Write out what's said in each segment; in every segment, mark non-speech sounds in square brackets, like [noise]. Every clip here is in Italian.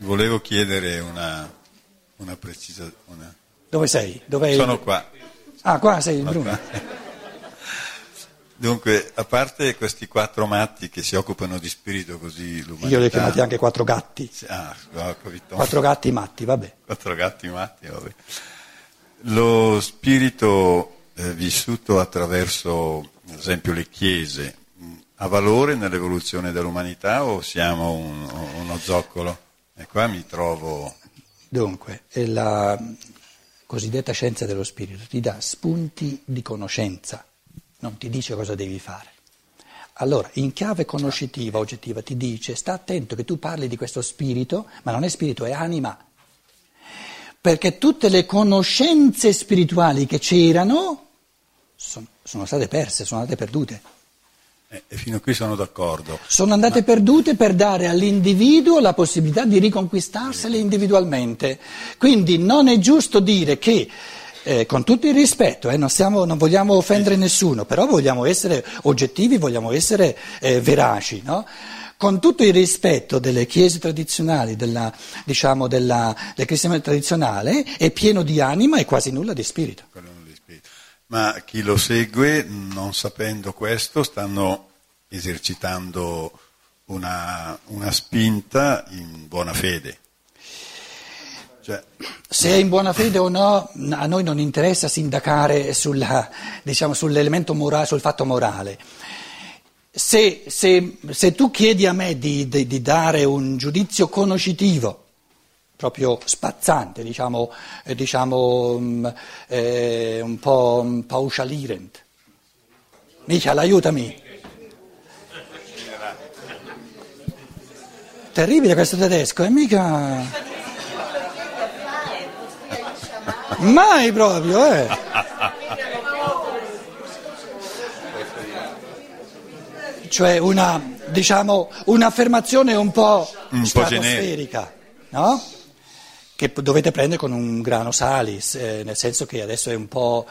volevo chiedere una, una precisa... Una... Dove sei? Dov'è Sono qua. Ah, qua sei Sono Bruno. qua. Dunque, a parte questi quattro matti che si occupano di spirito così l'umanità... Io li ho chiamati anche quattro gatti. Ah, capito. Quattro gatti matti, vabbè. Quattro gatti matti, vabbè. Lo spirito eh, vissuto attraverso, ad esempio, le chiese, ha valore nell'evoluzione dell'umanità o siamo un- uno zoccolo? E qua mi trovo... Dunque, la cosiddetta scienza dello spirito ti dà spunti di conoscenza, non ti dice cosa devi fare. Allora, in chiave conoscitiva, oggettiva, ti dice sta attento che tu parli di questo spirito, ma non è spirito, è anima. Perché tutte le conoscenze spirituali che c'erano sono, sono state perse, sono andate perdute. Eh, E fino a qui sono d'accordo. Sono andate perdute per dare all'individuo la possibilità di riconquistarsele individualmente. Quindi non è giusto dire che, eh, con tutto il rispetto, eh, non, stiamo- non vogliamo offendere nessuno, però vogliamo essere oggettivi, vogliamo essere eh, veraci. no? Con tutto il rispetto delle chiese tradizionali, della, diciamo, della, del cristianesimo tradizionale, è pieno di anima e quasi nulla di spirito. quello di spirito. Ma chi lo segue, non sapendo questo, stanno esercitando una, una spinta in buona fede. Cioè, Se è in buona fede o no, a noi non interessa sindacare sulla, diciamo, sull'elemento morale, sul fatto morale. Se, se- se tu chiedi a me di, di- di dare un giudizio conoscitivo, proprio spazzante, diciamo, eh, diciamo, mm, eh, un po' mm, pauschalierend, Michael, aiutami. Terribile questo tedesco, è mica... Mai proprio, eh. Cioè una, diciamo, un'affermazione un po' Un stratosferica, no? Che dovete prendere con un grano salis, eh, nel senso che adesso è un po'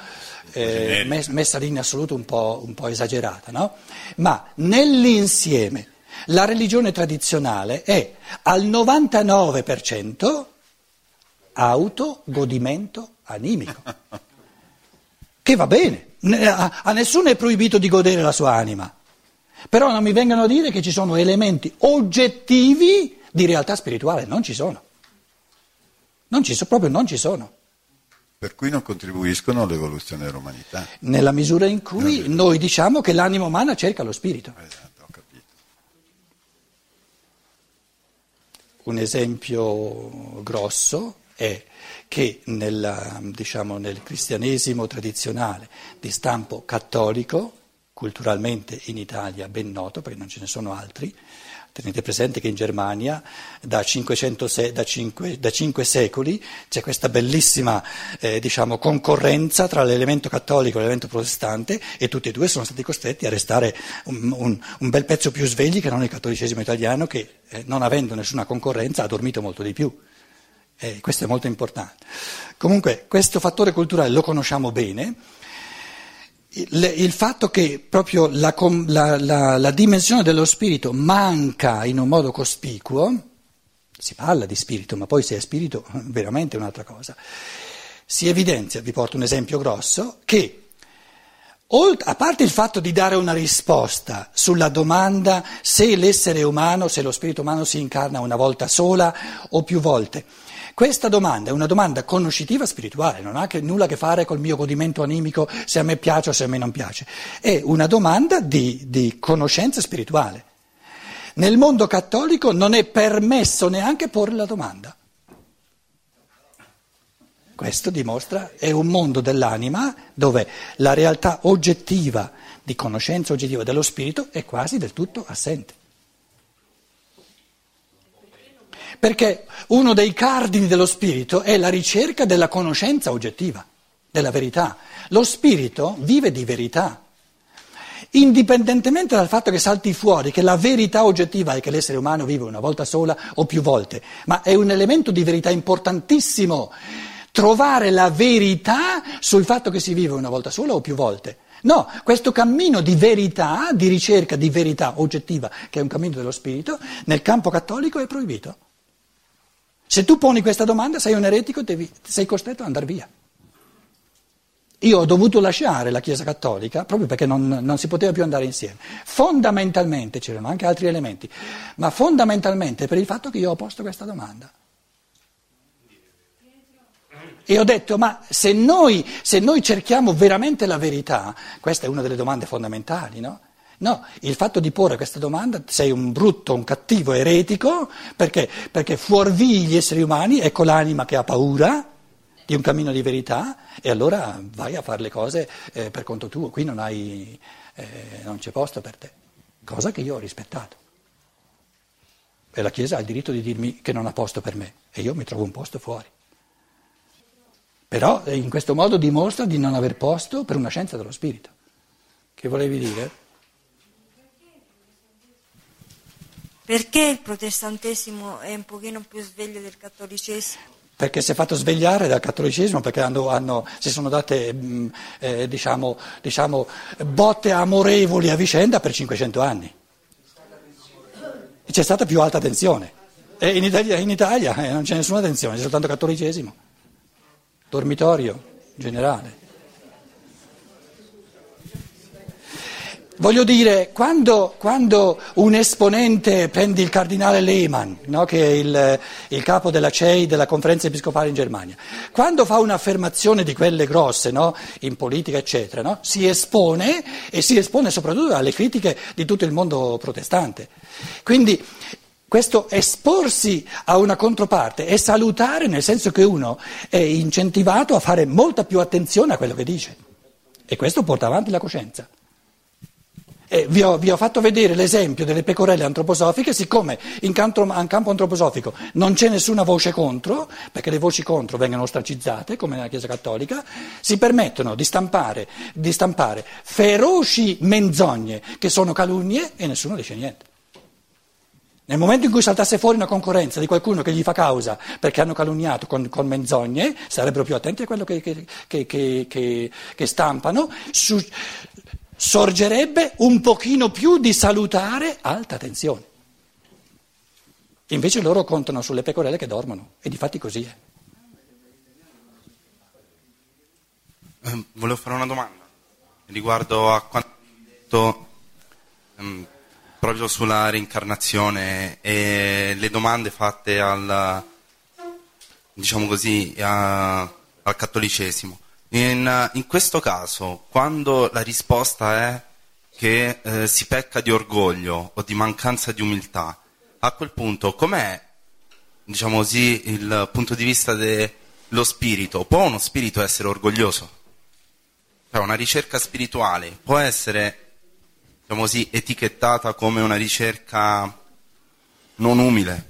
eh, messa lì in assoluto un po', un po' esagerata, no? Ma nell'insieme la religione tradizionale è al 99% autogodimento animico. Che va bene, Ne- a nessuno è proibito di godere la sua anima. Però non mi vengano a dire che ci sono elementi oggettivi di realtà spirituale, non ci sono. Non ci sono, proprio non ci sono. per cui non contribuiscono all'evoluzione dell'umanità. Nella misura in cui noi diciamo che l'anima umana cerca lo spirito. Esatto, ho capito. Un esempio grosso è che nella, diciamo, nel cristianesimo tradizionale di stampo cattolico, culturalmente in Italia ben noto perché non ce ne sono altri, tenete presente che in Germania da, 500 se- da, cinque, da cinque secoli c'è questa bellissima eh, diciamo, concorrenza tra l'elemento cattolico e l'elemento protestante e tutti e due sono stati costretti a restare un, un- un bel pezzo più svegli che non il cattolicesimo italiano che eh, non avendo nessuna concorrenza ha dormito molto di più. Eh, questo è molto importante. Comunque questo fattore culturale lo conosciamo bene. Il, il fatto che proprio la, la- la- la dimensione dello spirito manca in un modo cospicuo, si parla di spirito, ma poi se è spirito [laughs] veramente è un'altra cosa, si evidenzia, vi porto un esempio grosso, che a parte il fatto di dare una risposta sulla domanda se l'essere umano, se lo spirito umano si incarna una volta sola o più volte, questa domanda è una domanda conoscitiva spirituale, non ha che, nulla a che fare col mio godimento animico, se a me piace o se a me non piace, è una domanda di, di conoscenza spirituale. Nel mondo cattolico non è permesso neanche porre la domanda. Questo dimostra, è un mondo dell'anima dove la realtà oggettiva di conoscenza oggettiva dello spirito è quasi del tutto assente. Perché uno dei cardini dello spirito è la ricerca della conoscenza oggettiva, della verità. Lo spirito vive di verità. Indipendentemente dal fatto che salti fuori che la verità oggettiva è che l'essere umano vive una volta sola o più volte, ma è un elemento di verità importantissimo trovare la verità sul fatto che si vive una volta sola o più volte. No, questo cammino di verità, di ricerca di verità oggettiva, che è un cammino dello spirito, nel campo cattolico è proibito. Se tu poni questa domanda, sei un eretico, devi, sei costretto ad andare via. Io ho dovuto lasciare la Chiesa Cattolica proprio perché non, non, si poteva più andare insieme. Fondamentalmente, c'erano anche altri elementi, ma fondamentalmente per il fatto che io ho posto questa domanda. E ho detto, ma se noi, se noi cerchiamo veramente la verità, questa è una delle domande fondamentali, no? No, il fatto di porre questa domanda, sei un brutto, un cattivo eretico, perché, perché fuorvii gli esseri umani, ecco l'anima che ha paura di un cammino di verità e allora vai a fare le cose eh, per conto tuo, qui non, hai, eh, non c'è posto per te, cosa che io ho rispettato. E la Chiesa ha il diritto di dirmi che non ha posto per me e io mi trovo un posto fuori. Però eh, in questo modo dimostra di non aver posto per una scienza dello spirito. Che volevi dire? Perché il protestantesimo è un pochino più sveglio del cattolicesimo? perché si è fatto svegliare dal cattolicesimo, perché hanno, hanno, si sono date mh, mm, eh, diciamo, diciamo, botte amorevoli a vicenda per 500 anni. C'è stata più alta tensione. E in Italia, in Italia eh, non c'è nessuna tensione, c'è soltanto cattolicesimo. Dormitorio generale. Voglio dire, quando, quando, un esponente prende il cardinale Lehmann, no, che è il, il, capo della CEI, della conferenza episcopale in Germania, quando fa un'affermazione di quelle grosse, no, in politica eccetera, no, si espone e si espone soprattutto alle critiche di tutto il mondo protestante. Quindi questo esporsi a una controparte è salutare nel senso che uno è incentivato a fare molta più attenzione a quello che dice e questo porta avanti la coscienza. Eh, vi, ho, vi, ho, fatto vedere l'esempio delle pecorelle antroposofiche, siccome in campo, in campo, antroposofico non c'è nessuna voce contro, perché le voci contro vengono ostracizzate, come nella Chiesa Cattolica, si permettono di stampare, di stampare feroci menzogne che sono calunnie e nessuno dice niente. Nel momento in cui saltasse fuori una concorrenza di qualcuno che gli fa causa perché hanno calunniato con, con menzogne, sarebbero più attenti a quello che, che, che, che stampano. Su, sorgerebbe un pochino più di salutare alta tensione. Invece loro contano sulle pecorelle che dormono e di fatti così è. Eh, volevo fare una domanda riguardo a quanto detto ehm, proprio sulla reincarnazione e le domande fatte al, diciamo così, a, al cattolicesimo. In, in questo caso, quando la risposta è che eh, si pecca di orgoglio o di mancanza di umiltà, a quel punto com'è, diciamo così, il punto di vista dello spirito? Può uno spirito essere orgoglioso? Cioè una ricerca spirituale può essere, diciamo così, etichettata come una ricerca non umile?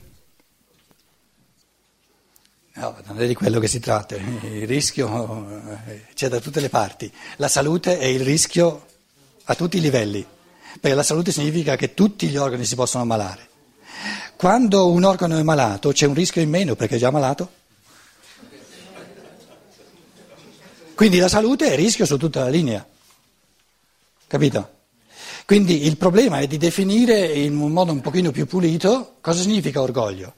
No, non è di quello che si tratta, il rischio eh, c'è da tutte le parti, la salute è il rischio a tutti i livelli, perché la salute significa che tutti gli organi si possono ammalare. Quando un organo è malato c'è un rischio in meno perché è già malato. Quindi la salute è rischio su tutta la linea, capito? Quindi il problema è di definire in un modo un pochino più pulito cosa significa orgoglio.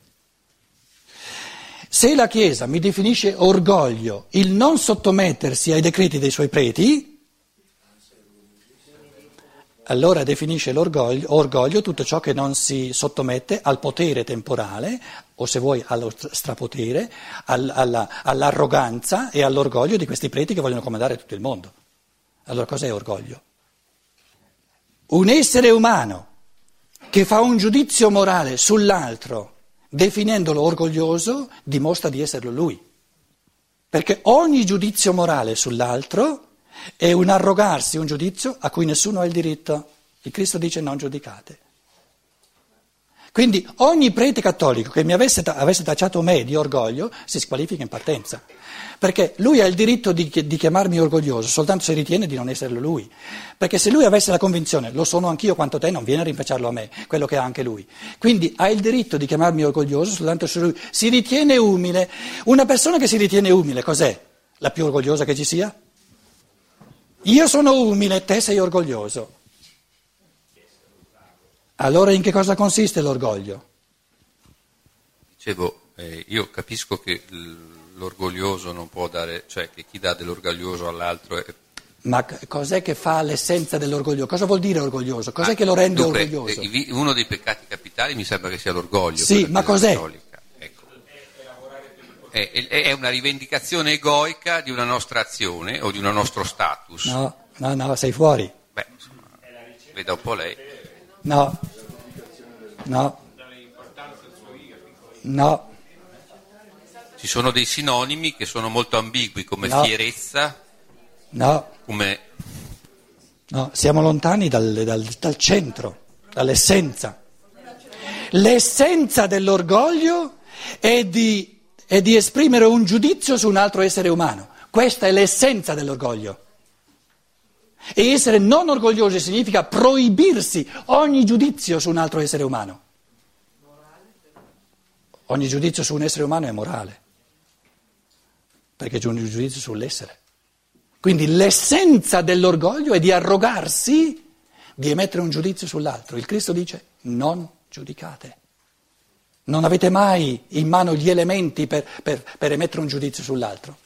Se la Chiesa mi definisce orgoglio il non sottomettersi ai decreti dei suoi preti, allora definisce l'orgoglio orgoglio tutto ciò che non si sottomette al potere temporale, o se vuoi allo strapotere, alla, all'arroganza e all'orgoglio di questi preti che vogliono comandare tutto il mondo. Allora cos'è orgoglio? Un essere umano che fa un giudizio morale sull'altro definendolo orgoglioso, dimostra di esserlo lui. Perché ogni giudizio morale sull'altro è un arrogarsi un giudizio a cui nessuno ha il diritto. Il Cristo dice non giudicate. Quindi ogni prete cattolico che mi avesse, avesse tacciato me di orgoglio si squalifica in partenza, perché lui ha il diritto di, di, chiamarmi orgoglioso soltanto se ritiene di non esserlo lui, perché se lui avesse la convinzione lo sono anch'io quanto te non viene a rinfacciarlo a me, quello che ha anche lui, quindi ha il diritto di chiamarmi orgoglioso soltanto se lui si ritiene umile. Una persona che si ritiene umile cos'è? La più orgogliosa che ci sia? Io sono umile, te sei orgoglioso. Allora in che cosa consiste l'orgoglio? Dicevo, eh, io capisco che l'orgoglioso non può dare, cioè che chi dà dell'orgoglioso all'altro è ma cos'è che fa l'essenza dell'orgoglio? Cosa vuol dire orgoglioso? Cos'è ah, che lo rende dunque, orgoglioso? Eh, uno dei peccati capitali mi sembra che sia l'orgoglio. Sì, ma cos'è? Ecco. È, è, una rivendicazione egoica di una nostra azione o di un nostro status. No, no, no, sei fuori. Beh, insomma, veda un po' lei. No, no, no. Ci sono dei sinonimi che sono molto ambigui come no. fierezza No. Come... No, siamo lontani dal, dal, dal centro, dall'essenza. L'essenza dell'orgoglio è di, è di esprimere un giudizio su un altro essere umano. Questa è l'essenza dell'orgoglio. E essere non orgogliosi significa proibirsi ogni giudizio su un altro essere umano. Ogni giudizio su un essere umano è morale, perché c'è un giudizio sull'essere. Quindi l'essenza dell'orgoglio è di arrogarsi, di emettere un giudizio sull'altro. Il Cristo dice non giudicate. Non avete mai in mano gli elementi per, per, per emettere un giudizio sull'altro.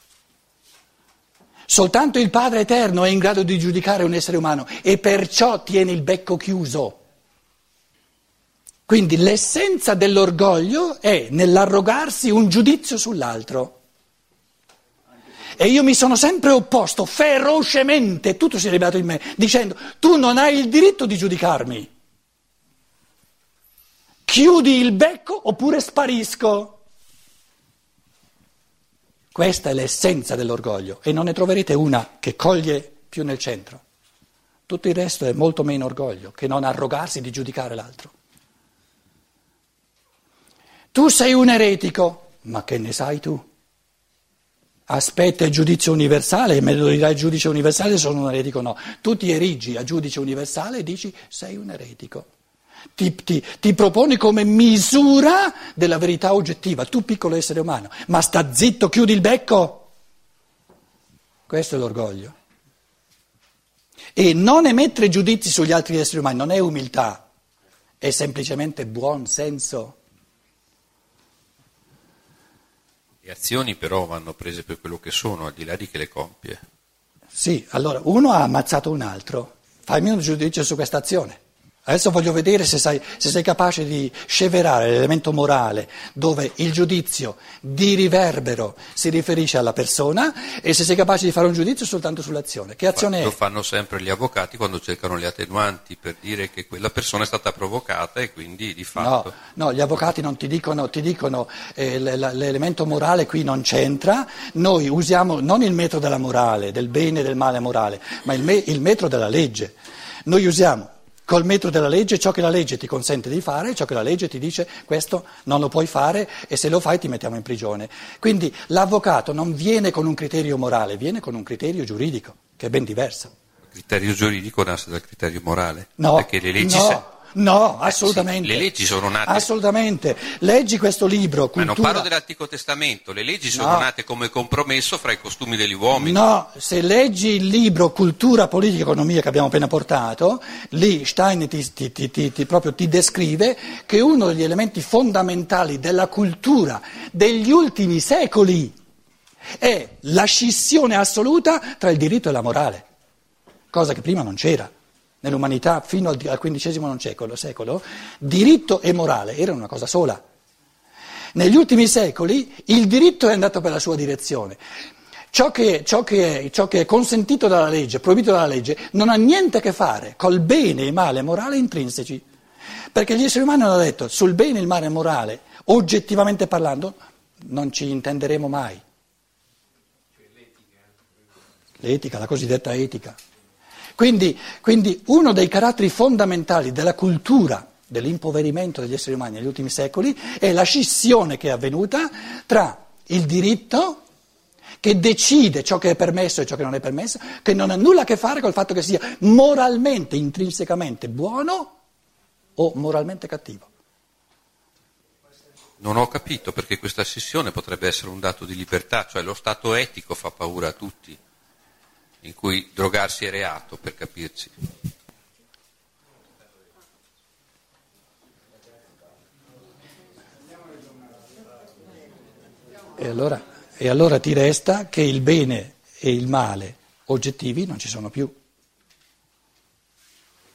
Soltanto il Padre Eterno è in grado di giudicare un essere umano e perciò tiene il becco chiuso. Quindi l'essenza dell'orgoglio è nell'arrogarsi un giudizio sull'altro. E io mi sono sempre opposto ferocemente, tutto si è ribelato in me, dicendo tu non hai il diritto di giudicarmi. Chiudi il becco oppure sparisco. Questa è l'essenza dell'orgoglio e non ne troverete una che coglie più nel centro. Tutto il resto è molto meno orgoglio che non arrogarsi di giudicare l'altro. Tu sei un eretico, ma che ne sai tu? aspetta il giudizio universale e me lo dirà il giudice universale sono un eretico no. Tu ti erigi a giudice universale e dici sei un eretico. Ti, ti, ti, proponi come misura della verità oggettiva, tu piccolo essere umano, ma sta zitto, chiudi il becco. Questo è l'orgoglio. E non emettere giudizi sugli altri esseri umani non è umiltà, è semplicemente buon senso. Le azioni però vanno prese per quello che sono, al di là di che le compie. Sì, allora uno ha ammazzato un altro, fammi un giudizio su questa azione. Adesso voglio vedere se sei, se sei, capace di sceverare l'elemento morale dove il giudizio di riverbero si riferisce alla persona e se sei capace di fare un giudizio soltanto sull'azione. Che azione Lo è? Lo fanno sempre gli avvocati quando cercano le attenuanti per dire che quella persona è stata provocata e quindi di fatto... No, no gli avvocati non ti dicono, ti dicono eh, l'elemento morale qui non c'entra, noi usiamo non il metro della morale, del bene e del male morale, ma il, me, il metro della legge. Noi usiamo col metro della legge ciò che la legge ti consente di fare, ciò che la legge ti dice questo non lo puoi fare e se lo fai ti mettiamo in prigione. Quindi l'avvocato non viene con un criterio morale, viene con un criterio giuridico, che è ben diverso. Il criterio giuridico nasce dal criterio morale? No, perché le leggi no. Se... No, assolutamente. Sì, le leggi sono nate. Assolutamente. Leggi questo libro. Cultura... Ma non parlo dell'Antico Testamento, le leggi sono no. nate come compromesso fra i costumi degli uomini. No, se leggi il libro Cultura, Politica e Economia che abbiamo appena portato, lì Stein ti, ti, ti, ti, proprio ti descrive che uno degli elementi fondamentali della cultura degli ultimi secoli è la scissione assoluta tra il diritto e la morale, cosa che prima non c'era nell'umanità fino al XV secolo, secolo, diritto e morale erano una cosa sola. Negli ultimi secoli il diritto è andato per la sua direzione. Ciò che, ciò, che è, ciò che, è, consentito dalla legge, proibito dalla legge, non ha niente a che fare col bene e male morale intrinseci. Perché gli esseri umani hanno detto sul bene e il male morale, oggettivamente parlando, non ci intenderemo mai. L'etica, la cosiddetta etica. Quindi, quindi uno dei caratteri fondamentali della cultura dell'impoverimento degli esseri umani negli ultimi secoli è la scissione che è avvenuta tra il diritto che decide ciò che è permesso e ciò che non è permesso, che non ha nulla a che fare col fatto che sia moralmente, intrinsecamente buono o moralmente cattivo. Non ho capito perché questa scissione potrebbe essere un dato di libertà, cioè lo stato etico fa paura a tutti in cui drogarsi è reato, per capirci. E allora, e allora ti resta che il bene e il male oggettivi non ci sono più.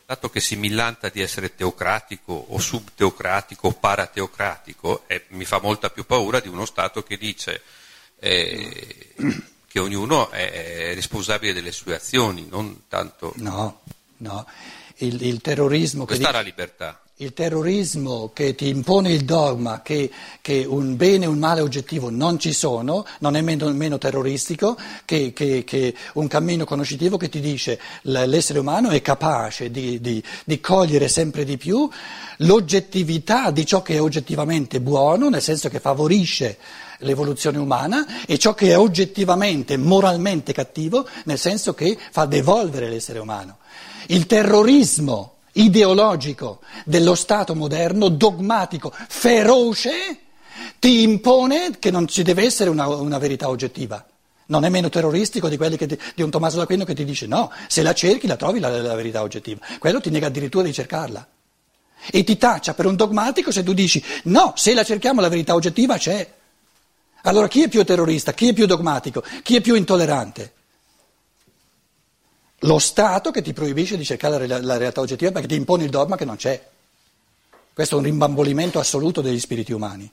Dato che si millanta di essere teocratico o subteocratico o parateocratico, eh, mi fa molta più paura di uno Stato che dice eh, che ognuno è responsabile delle sue azioni, non tanto... No, no. Il, il terrorismo... Questa è la libertà. Il terrorismo che ti impone il dogma che, che, un bene e un male oggettivo non ci sono, non è meno, terroristico che, che, che, un cammino conoscitivo che ti dice l'essere umano è capace di, di, di cogliere sempre di più l'oggettività di ciò che è oggettivamente buono, nel senso che favorisce l'evoluzione umana, e ciò che è oggettivamente, moralmente cattivo, nel senso che fa devolvere l'essere umano. Il terrorismo ideologico dello Stato moderno, dogmatico, feroce, ti impone che non ci deve essere una, una verità oggettiva. Non è meno terroristico di, ti, di, un Tommaso d'Aquino che ti dice no, se la cerchi la trovi la, la verità oggettiva. Quello ti nega addirittura di cercarla. E ti taccia per un dogmatico se tu dici no, se la cerchiamo la verità oggettiva c'è. Allora chi è più terrorista, chi è più dogmatico, chi è più intollerante? Lo Stato che ti proibisce di cercare la, la realtà oggettiva perché ti impone il dogma che non c'è. Questo è un rimbambolimento assoluto degli spiriti umani.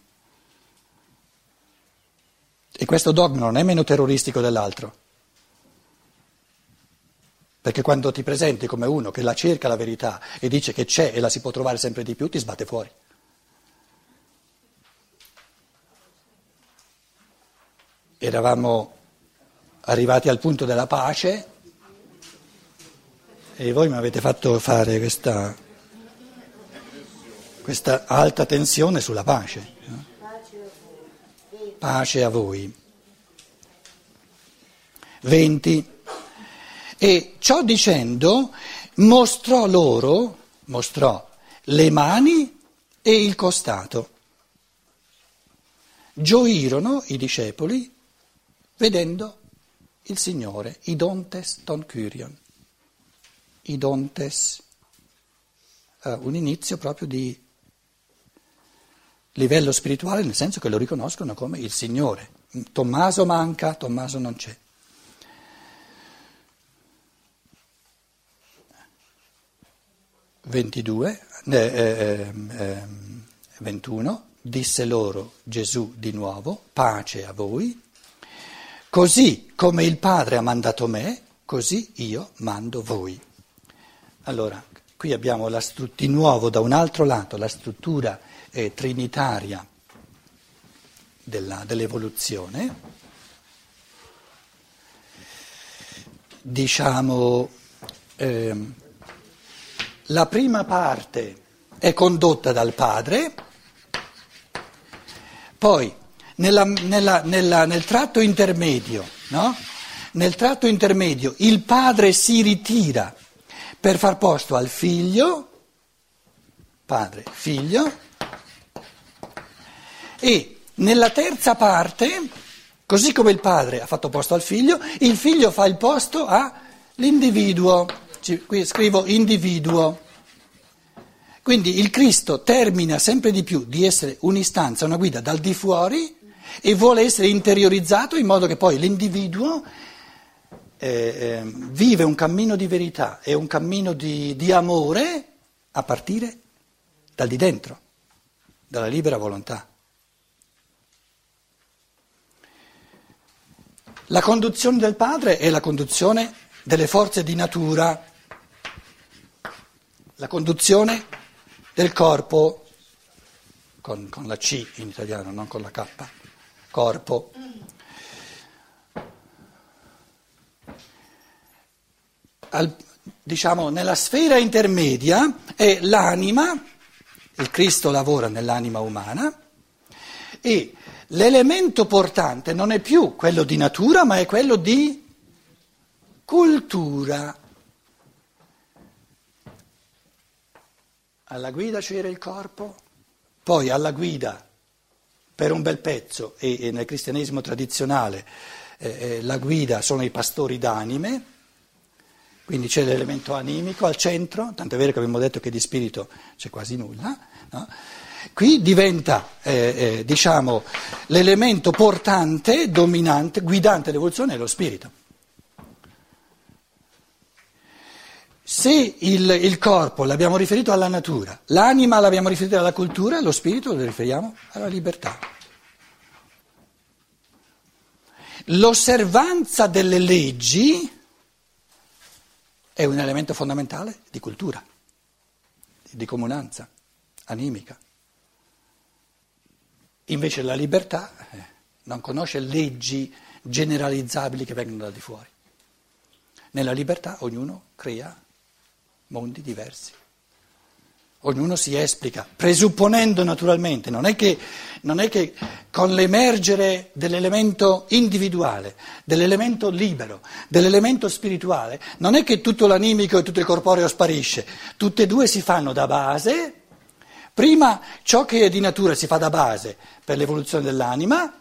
E questo dogma non è meno terroristico dell'altro. Perché quando ti presenti come uno che la cerca la verità e dice che c'è e la si può trovare sempre di più, ti sbatte fuori. Eravamo arrivati al punto della pace e voi mi avete fatto fare questa, questa alta tensione sulla pace. Pace a voi. 20. E ciò dicendo mostrò loro, mostrò le mani e il costato. Gioirono i discepoli vedendo il Signore, idontes ton Kyrion idontes, uh, un inizio proprio di livello spirituale, nel senso che lo riconoscono come il Signore. Tommaso manca, Tommaso non c'è. Ventidue, eh, eh, eh, 21, disse loro Gesù di nuovo, pace a voi, così come il Padre ha mandato me, così io mando voi. Allora, qui abbiamo stru- di nuovo da un altro lato la struttura eh, trinitaria della, dell'evoluzione. Diciamo, eh, la prima parte è condotta dal padre, poi nella, nella, nella, nel tratto intermedio, no? nel tratto intermedio il padre si ritira per far posto al figlio, padre, figlio, e nella terza parte, così come il padre ha fatto posto al figlio, il figlio fa il posto all'individuo. Qui scrivo individuo. Quindi il Cristo termina sempre di più di essere un'istanza, una guida dal di fuori e vuole essere interiorizzato in modo che poi l'individuo eh, eh, vive un cammino di verità e un cammino di, di amore a partire dal di dentro, dalla libera volontà. La conduzione del padre è la conduzione delle forze di natura, la conduzione del corpo, con, con la C in italiano, non con la K, corpo. Al, diciamo, nella sfera intermedia è l'anima, il Cristo lavora nell'anima umana e l'elemento portante non è più quello di natura ma è quello di cultura. Alla guida c'era il corpo, poi alla guida per un bel pezzo e, e nel cristianesimo tradizionale eh, eh la guida sono i pastori d'anime quindi c'è l'elemento animico al centro, tanto è vero che abbiamo detto che di spirito c'è quasi nulla. No? Qui diventa, eh, eh, diciamo, l'elemento portante, dominante, guidante l'evoluzione è lo spirito. Se il, il, corpo l'abbiamo riferito alla natura, l'anima l'abbiamo riferito alla cultura, lo spirito lo riferiamo alla libertà. L'osservanza delle leggi è un elemento fondamentale di cultura, di comunanza animica. Invece la libertà eh, non conosce leggi generalizzabili che vengono da di fuori. Nella libertà ognuno crea mondi diversi. Ognuno si esplica, presupponendo naturalmente, non è, che, non è che con l'emergere dell'elemento individuale, dell'elemento libero, dell'elemento spirituale, non è che tutto l'animico e tutto il corporeo sparisce, tutte e due si fanno da base, prima ciò che è di natura si fa da base per l'evoluzione dell'anima,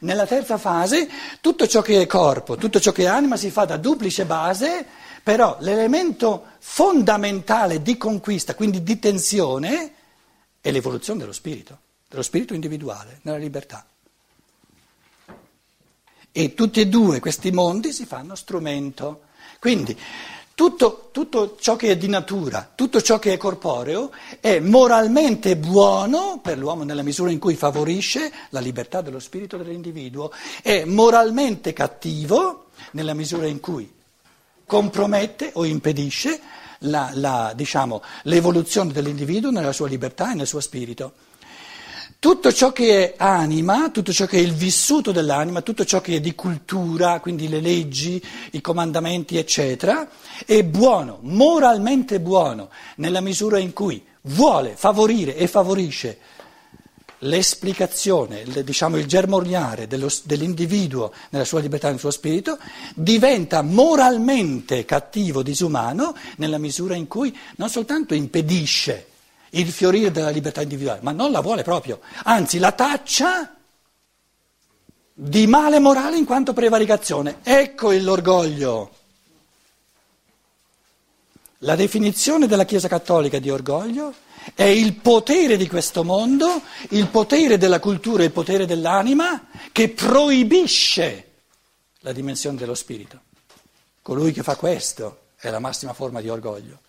nella terza fase tutto ciò che è corpo, tutto ciò che è anima si fa da duplice base però l'elemento fondamentale di conquista, quindi di tensione, è l'evoluzione dello spirito, dello spirito individuale, nella libertà. E tutti e due questi mondi si fanno strumento. Quindi tutto, tutto, ciò che è di natura, tutto ciò che è corporeo è moralmente buono per l'uomo nella misura in cui favorisce la libertà dello spirito dell'individuo, è moralmente cattivo nella misura in cui compromette o impedisce la, la, diciamo, l'evoluzione dell'individuo nella sua libertà e nel suo spirito. Tutto ciò che è anima, tutto ciò che è il vissuto dell'anima, tutto ciò che è di cultura, quindi le leggi, i comandamenti, eccetera, è buono, moralmente buono, nella misura in cui vuole favorire e favorisce l'esplicazione, diciamo il germogliare dell'individuo nella sua libertà nel suo spirito, diventa moralmente cattivo, disumano, nella misura in cui non soltanto impedisce il fiorire della libertà individuale, ma non la vuole proprio, anzi la taccia di male morale in quanto prevaricazione. Ecco l'orgoglio. La definizione della Chiesa Cattolica di orgoglio è il potere di questo mondo, il potere della cultura, il potere dell'anima che proibisce la dimensione dello spirito. Colui che fa questo è la massima forma di orgoglio.